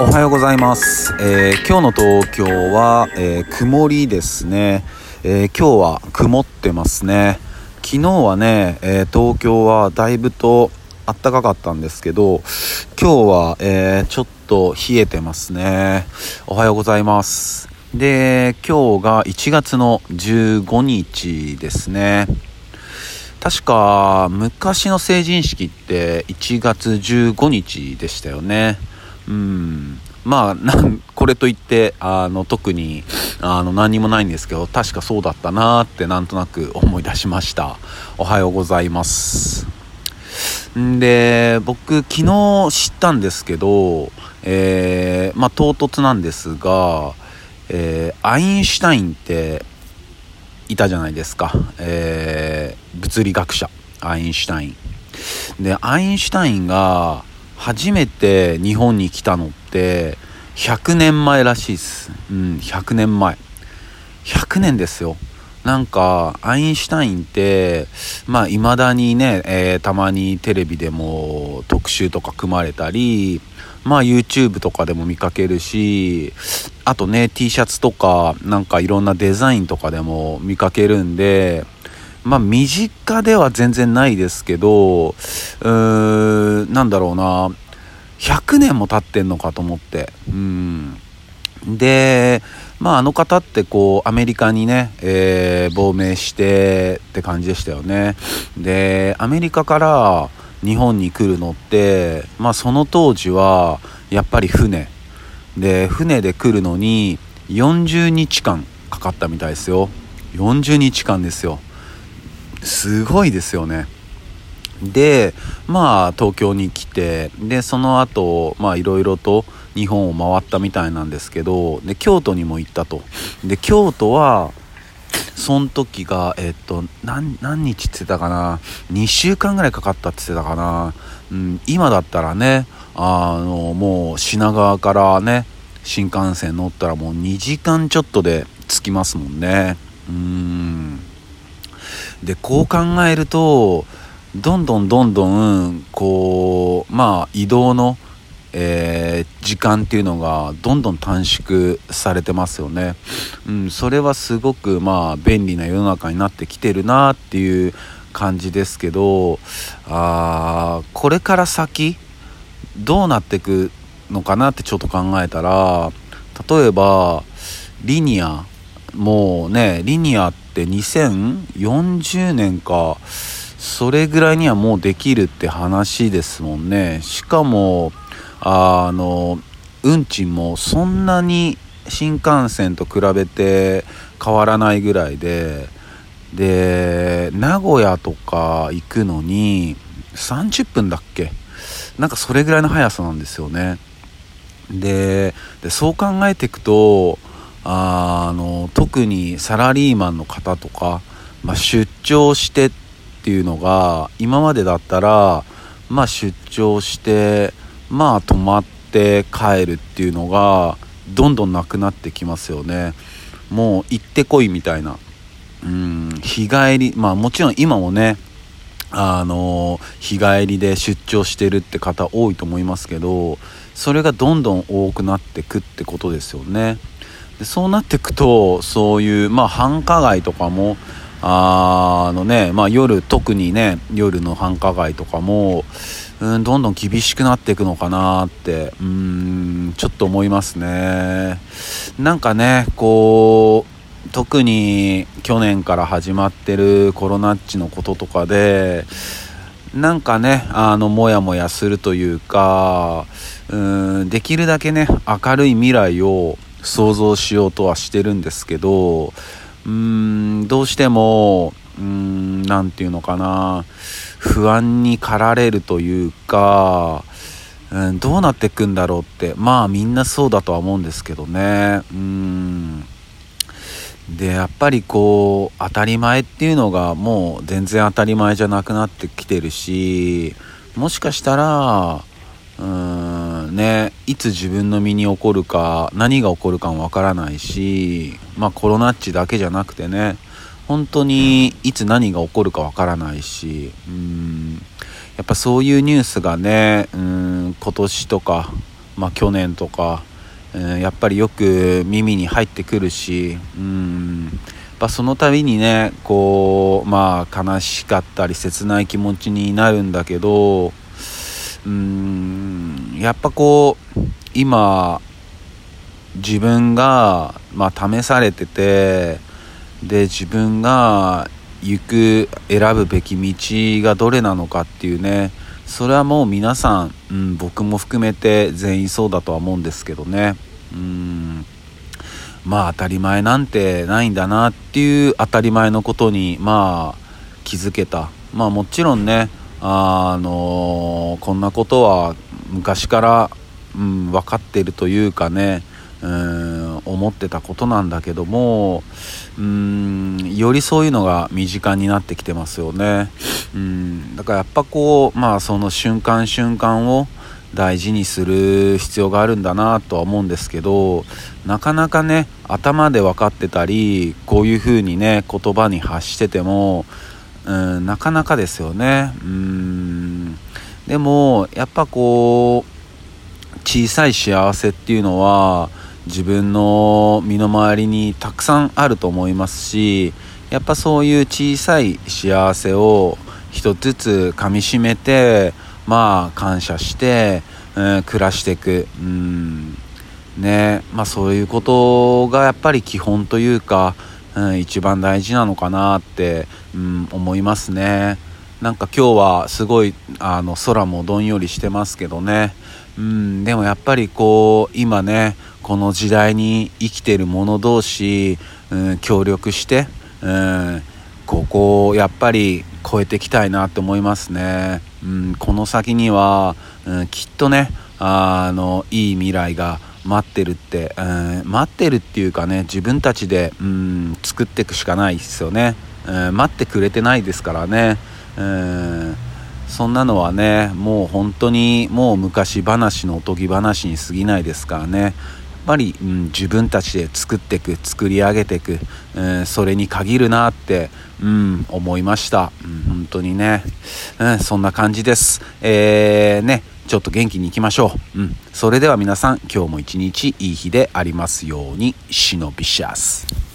おはようございます、えー今日の東京は、えー曇りですね、えー今日は曇ってますね。昨日はね、え東京はだいぶと暖かかったんですけど今日は、えちょっと冷えてますね。おはようございます。で今日が1月の15日ですね。確か昔の成人式って1月15日でしたよね。うん。まあなんこれといってあの特にあの何もないんですけど確かそうだったなーってなんとなく思い出しました。おはようございます。んで僕昨日知ったんですけどえーまあ唐突なんですが、えーアインシュタインっていたじゃないですか、えー物理学者アインシュタイン。でアインシュタインが初めて日本に来たのって100年前らしいです。うん100年前。100年ですよ。なんかアインシュタインってまあ未だにね、えーたまにテレビでも特集とか組まれたりまあ YouTube とかでも見かけるしあとね T シャツとかなんかいろんなデザインとかでも見かけるんでまあ身近では全然ないですけどうーんなんだろうな。100年も経ってんのかと思って。うん。でまああの方ってこうアメリカにね、えー亡命してって感じでしたよね。でアメリカから日本に来るのってまあその当時はやっぱり船。で船で来るのに40日間かかったみたいですよ。40日間ですよ。すごいですよね。でまあ東京に来てでその後まあいろいろと日本を回ったみたいなんですけどで京都にも行ったと。で京都はその時がえっと何何日って言ってたかな？2週間ぐらいかかったって言ってたかな、うん、今だったらねあのもう品川からね新幹線乗ったらもう2時間ちょっとで着きますもんね。うん。でこう考えるとどんどんどんどんこうまあ移動の、えー時間っていうのがどんどん短縮されてますよね、うん、それはすごくまあ便利な世の中になってきてるなっていう感じですけどあこれから先どうなっていくのかなってちょっと考えたら例えばリニアもうねリニアって2040年かそれぐらいにはもうできるって話ですもんね。しかもあの運賃もそんなに新幹線と比べて変わらないぐらいでで名古屋とか行くのに30分だっけ？なんかそれぐらいの速さなんですよね。ででそう考えていくと特にサラリーマンの方とか、まあ、出張してっていうのが今までだったら、まあ、出張してまあ泊まって帰るっていうのがどんどんなくなってきますよね。もう行ってこいみたいな。うん日帰りまあもちろん今もねあの日帰りで出張してるって方多いと思いますけどそれがどんどん多くなってくってことですよね。でそうなっていくとそういうまあ繁華街とかもあのねまあ夜特にね夜の繁華街とかもうんどんどん厳しくなっていくのかなってうんちょっと思いますね。なんかねこう特に去年から始まってるコロナっちのこととかでなんかねあのモヤモヤするというかうんできるだけね明るい未来を想像しようとはしてるんですけどうーんどうしてもうんなんていうのかな。不安に駆られるというか、うん、どうなっていくんだろうって。まあみんなそうだとは思うんですけどね。うん。でやっぱりこう当たり前っていうのがもう全然当たり前じゃなくなってきてるしもしかしたらうーんねいつ自分の身に起こるか何が起こるかもわからないしまあコロナっちだけじゃなくてね本当にいつ何が起こるかわからないしうんやっぱそういうニュースがねうん今年とかまあ、去年とか、えー、やっぱりよく耳に入ってくるしうんぱその度にねこうまあ悲しかったり切ない気持ちになるんだけどうーんやっぱこう今自分が、まあ、試されててで自分が行く選ぶべき道がどれなのかっていうねそれはもう皆さん、うん、僕も含めて全員そうだとは思うんですけどね。うんまあ当たり前なんてないんだなっていう当たり前のことにまあ気づけた。まあもちろんねあのこんなことは昔から、うん、分かってるというかねうん思ってたことなんだけどもうんよりそういうのが身近になってきてますよね。うんだからやっぱこうまあその瞬間瞬間を大事にする必要があるんだなとは思うんですけどなかなかね頭で分かってたりこういう風にね言葉に発しててもうんなかなかですよね。うんでもやっぱこう小さい幸せっていうのは自分の身の回りにたくさんあると思いますしやっぱそういう小さい幸せを一つずつかみしめてまあ感謝して、うん、暮らしていく。うんね。まあそういうことがやっぱり基本というか、うん、一番大事なのかなって、うん、思いますね。なんか今日はすごいあの空もどんよりしてますけどね。うんでもやっぱりこう今ねこの時代に生きてる者同士、うん、協力して、うん、ここをやっぱり超えていきたいなと思いますね。うん、この先には、うん、きっとねあのいい未来が待ってるって、うん、待ってるっていうかね自分たちで、うん、作っていくしかないですよね、うん、待ってくれてないですからね、うん、そんなのはねもう本当にもう昔話のおとぎ話に過ぎないですからね。やっぱり、うん、自分たちで作っていく作り上げていく、うん、それに限るなって、うん、思いました、うん、本当にね、うん、そんな感じです。えー、ねちょっと元気にいきましょう、うん、それでは皆さん今日も一日いい日でありますように。シノビシャス